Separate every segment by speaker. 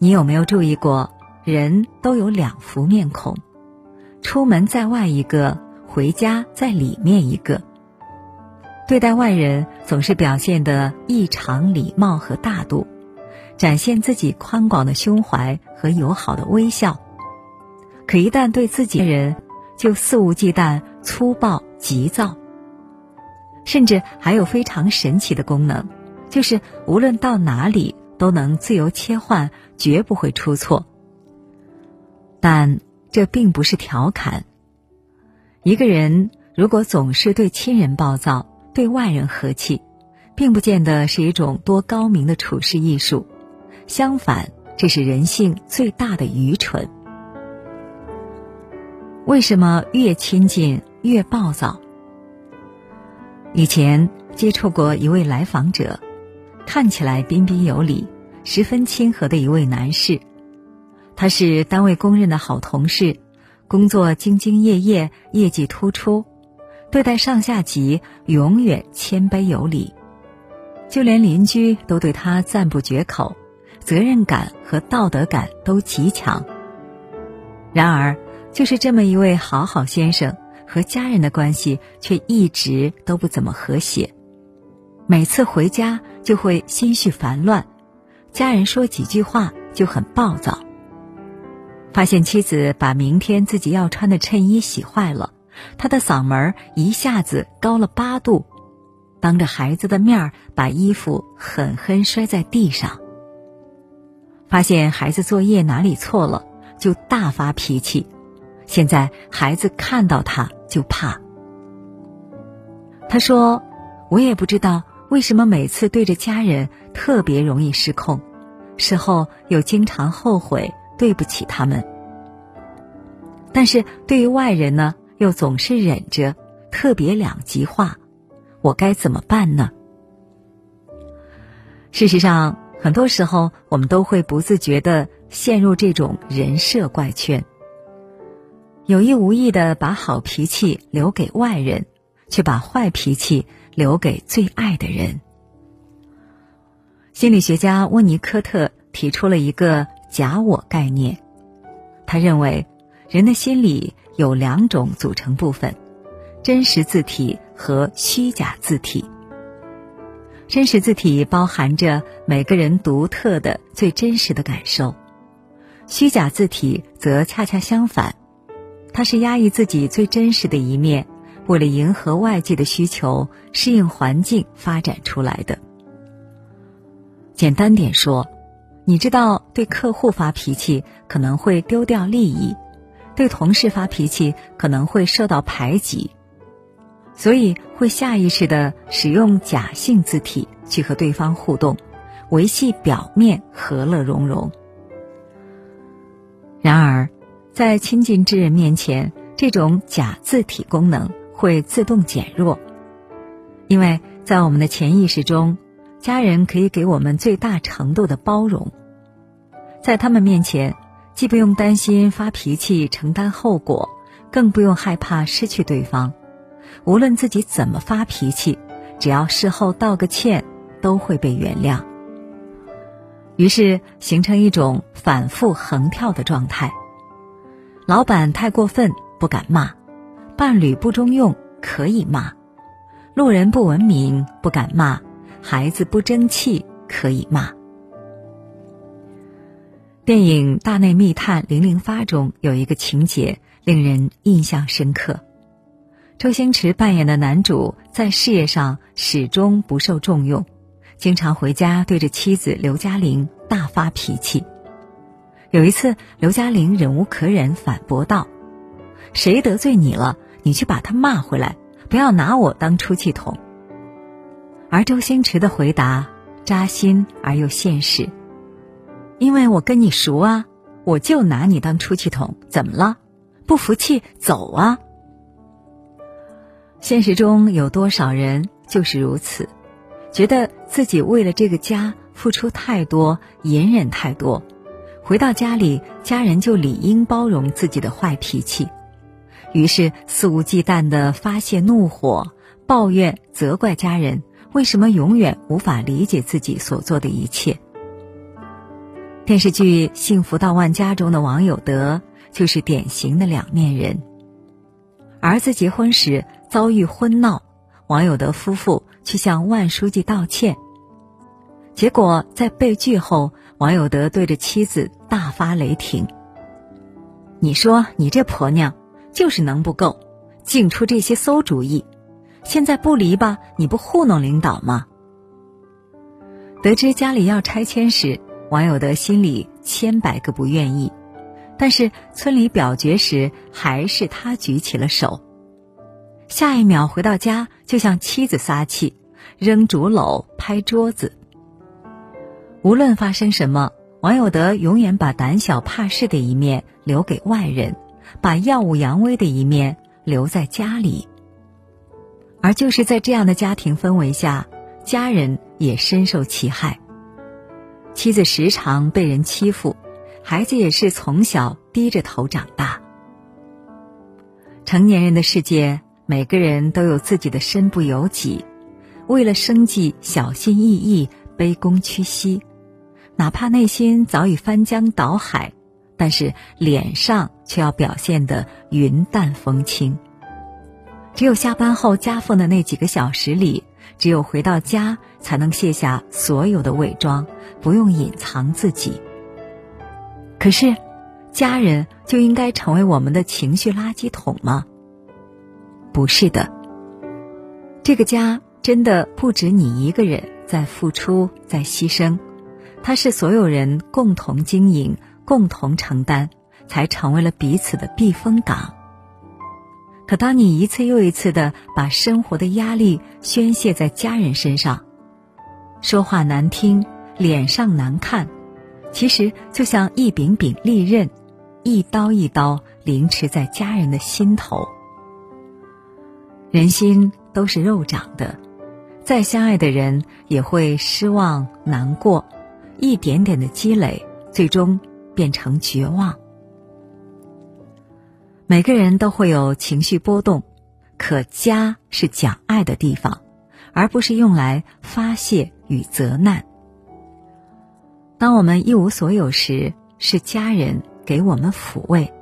Speaker 1: 你有没有注意过，人都有两副面孔，出门在外一个，回家在里面一个。对待外人总是表现的异常礼貌和大度，展现自己宽广的胸怀和友好的微笑。可一旦对自己人，就肆无忌惮、粗暴急躁。甚至还有非常神奇的功能，就是无论到哪里都能自由切换，绝不会出错。但这并不是调侃。一个人如果总是对亲人暴躁，对外人和气，并不见得是一种多高明的处事艺术，相反，这是人性最大的愚蠢。为什么越亲近越暴躁？以前接触过一位来访者，看起来彬彬有礼、十分亲和的一位男士，他是单位公认的好同事，工作兢兢业业，业绩突出。对待上下级永远谦卑有礼，就连邻居都对他赞不绝口，责任感和道德感都极强。然而，就是这么一位好好先生，和家人的关系却一直都不怎么和谐。每次回家就会心绪烦乱，家人说几句话就很暴躁。发现妻子把明天自己要穿的衬衣洗坏了。他的嗓门一下子高了八度，当着孩子的面把衣服狠狠摔在地上。发现孩子作业哪里错了，就大发脾气。现在孩子看到他就怕。他说：“我也不知道为什么每次对着家人特别容易失控，事后又经常后悔对不起他们。但是对于外人呢？”又总是忍着，特别两极化，我该怎么办呢？事实上，很多时候我们都会不自觉的陷入这种人设怪圈，有意无意的把好脾气留给外人，却把坏脾气留给最爱的人。心理学家温尼科特提出了一个假我概念，他认为人的心理。有两种组成部分：真实字体和虚假字体。真实字体包含着每个人独特的、最真实的感受；虚假字体则恰恰相反，它是压抑自己最真实的一面，为了迎合外界的需求、适应环境发展出来的。简单点说，你知道对客户发脾气可能会丢掉利益。对同事发脾气可能会受到排挤，所以会下意识的使用假性字体去和对方互动，维系表面和乐融融。然而，在亲近之人面前，这种假字体功能会自动减弱，因为在我们的潜意识中，家人可以给我们最大程度的包容，在他们面前。既不用担心发脾气承担后果，更不用害怕失去对方。无论自己怎么发脾气，只要事后道个歉，都会被原谅。于是形成一种反复横跳的状态：老板太过分不敢骂，伴侣不中用可以骂，路人不文明不敢骂，孩子不争气可以骂。电影《大内密探零零发》中有一个情节令人印象深刻，周星驰扮演的男主在事业上始终不受重用，经常回家对着妻子刘嘉玲大发脾气。有一次，刘嘉玲忍无可忍，反驳道：“谁得罪你了，你去把他骂回来，不要拿我当出气筒。”而周星驰的回答扎心而又现实。因为我跟你熟啊，我就拿你当出气筒，怎么了？不服气走啊！现实中有多少人就是如此，觉得自己为了这个家付出太多，隐忍太多，回到家里，家人就理应包容自己的坏脾气，于是肆无忌惮的发泄怒火，抱怨责怪家人为什么永远无法理解自己所做的一切。电视剧《幸福到万家》中的王有德就是典型的两面人。儿子结婚时遭遇婚闹，王有德夫妇去向万书记道歉。结果在被拒后，王有德对着妻子大发雷霆：“你说你这婆娘就是能不够，净出这些馊主意。现在不离吧，你不糊弄领导吗？”得知家里要拆迁时，王有德心里千百个不愿意。但是村里表决时，还是他举起了手。下一秒回到家，就向妻子撒气，扔竹篓、拍桌子。无论发生什么，王有德永远把胆小怕事的一面留给外人，把耀武扬威的一面留在家里。而就是在这样的家庭氛围下，家人也深受其害。妻子时常被人欺负。孩子也是从小低着头长大。成年人的世界，每个人都有自己的身不由己，为了生计小心翼翼、卑躬屈膝，哪怕内心早已翻江倒海，但是脸上却要表现得云淡风轻。只有下班后夹缝的那几个小时里，只有回到家，才能卸下所有的伪装，不用隐藏自己。可是，家人就应该成为我们的情绪垃圾桶吗？不是的。这个家真的不止你一个人在付出，在牺牲，它是所有人共同经营、共同承担，才成为了彼此的避风港。可当你一次又一次的把生活的压力宣泄在家人身上，说话难听，脸上难看。其实就像一柄柄利刃，一刀一刀凌迟在家人的心头。人心都是肉长的，再相爱的人也会失望、难过，一点点的积累，最终变成绝望。每个人都会有情绪波动，可家是讲爱的地方，而不是用来发泄与责难。当我们一无所有时，是家人给我们抚慰；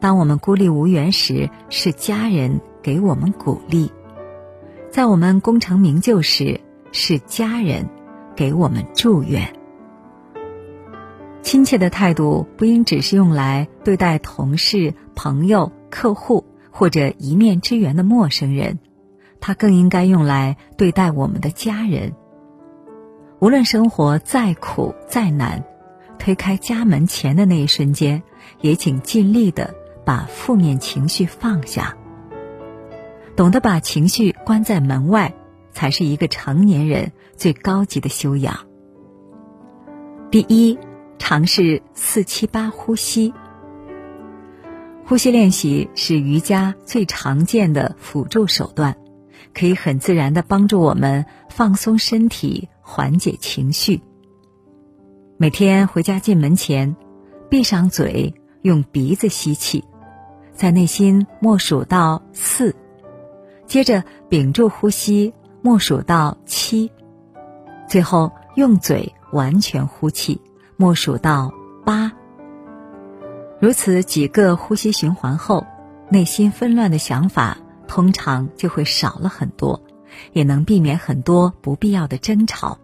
Speaker 1: 当我们孤立无援时，是家人给我们鼓励；在我们功成名就时，是家人给我们祝愿。亲切的态度不应只是用来对待同事、朋友、客户或者一面之缘的陌生人，它更应该用来对待我们的家人。无论生活再苦再难，推开家门前的那一瞬间，也请尽力的把负面情绪放下。懂得把情绪关在门外，才是一个成年人最高级的修养。第一，尝试四七八呼吸。呼吸练习是瑜伽最常见的辅助手段，可以很自然的帮助我们放松身体。缓解情绪。每天回家进门前，闭上嘴，用鼻子吸气，在内心默数到四，接着屏住呼吸，默数到七，最后用嘴完全呼气，默数到八。如此几个呼吸循环后，内心纷乱的想法通常就会少了很多。也能避免很多不必要的争吵。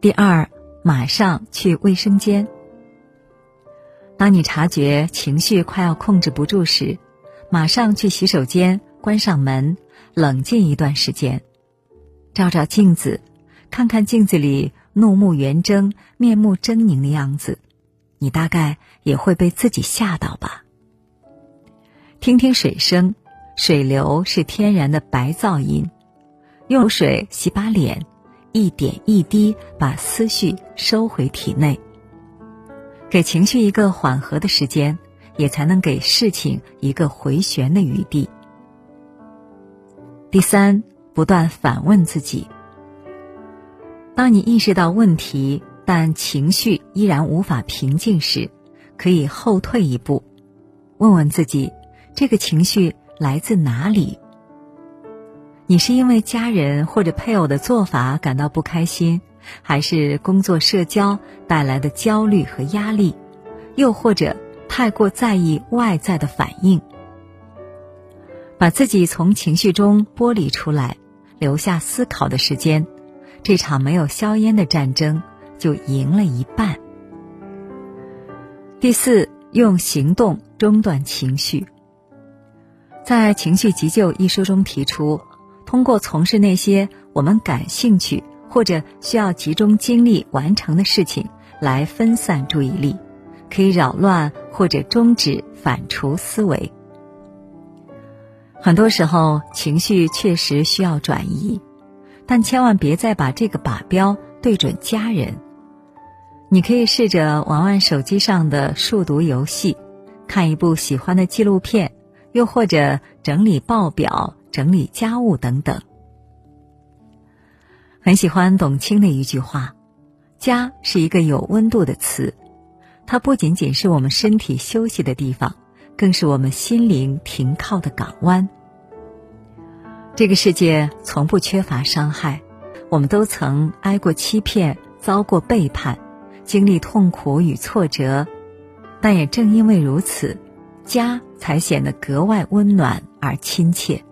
Speaker 1: 第二，马上去卫生间。当你察觉情绪快要控制不住时，马上去洗手间，关上门，冷静一段时间，照照镜子，看看镜子里怒目圆睁、面目狰狞的样子，你大概也会被自己吓到吧。听听水声。水流是天然的白噪音，用水洗把脸，一点一滴把思绪收回体内，给情绪一个缓和的时间，也才能给事情一个回旋的余地。第三，不断反问自己：当你意识到问题，但情绪依然无法平静时，可以后退一步，问问自己，这个情绪。来自哪里？你是因为家人或者配偶的做法感到不开心，还是工作社交带来的焦虑和压力，又或者太过在意外在的反应。把自己从情绪中剥离出来，留下思考的时间，这场没有硝烟的战争就赢了一半。第四，用行动中断情绪。在《情绪急救》一书中提出，通过从事那些我们感兴趣或者需要集中精力完成的事情来分散注意力，可以扰乱或者终止反刍思维。很多时候，情绪确实需要转移，但千万别再把这个靶标对准家人。你可以试着玩玩手机上的数独游戏，看一部喜欢的纪录片。又或者整理报表、整理家务等等。很喜欢董卿的一句话：“家是一个有温度的词，它不仅仅是我们身体休息的地方，更是我们心灵停靠的港湾。”这个世界从不缺乏伤害，我们都曾挨过欺骗、遭过背叛，经历痛苦与挫折，但也正因为如此。家才显得格外温暖而亲切。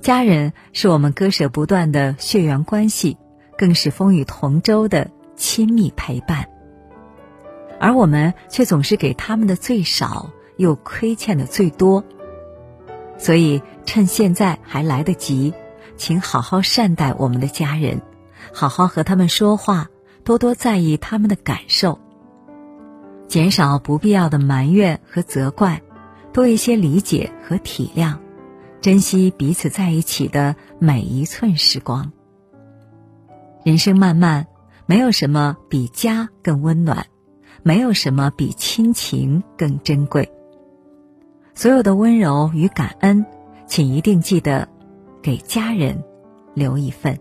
Speaker 1: 家人是我们割舍不断的血缘关系，更是风雨同舟的亲密陪伴。而我们却总是给他们的最少，又亏欠的最多。所以，趁现在还来得及，请好好善待我们的家人，好好和他们说话，多多在意他们的感受。减少不必要的埋怨和责怪，多一些理解和体谅，珍惜彼此在一起的每一寸时光。人生漫漫，没有什么比家更温暖，没有什么比亲情更珍贵。所有的温柔与感恩，请一定记得给家人留一份。